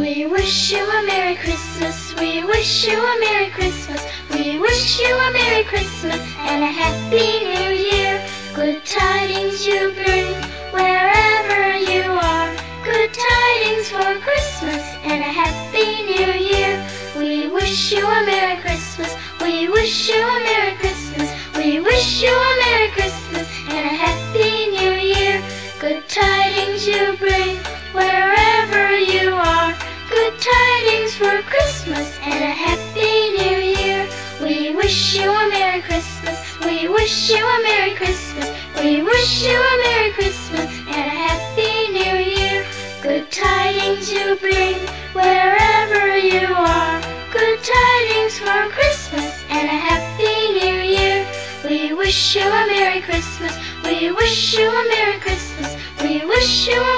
wish you a Merry Christmas. We wish you a Merry Christmas. We wish you a Merry Christmas and a Happy New Year. Good tidings you bring wherever you are. Good tidings for Christmas and a Happy New Year. We wish you a Merry Christmas. We wish you a Merry Christmas. We wish you a Merry Christmas and a Happy New Year. Good tidings you bring and a Happy New Year. We wish you a Merry Christmas. We wish you a Merry Christmas. We wish you a Merry Christmas and a Happy New Year. Good tidings you bring wherever you are. Good tidings for Christmas and a Happy New Year. We wish you a Merry Christmas. We wish you a Merry Christmas. We wish you a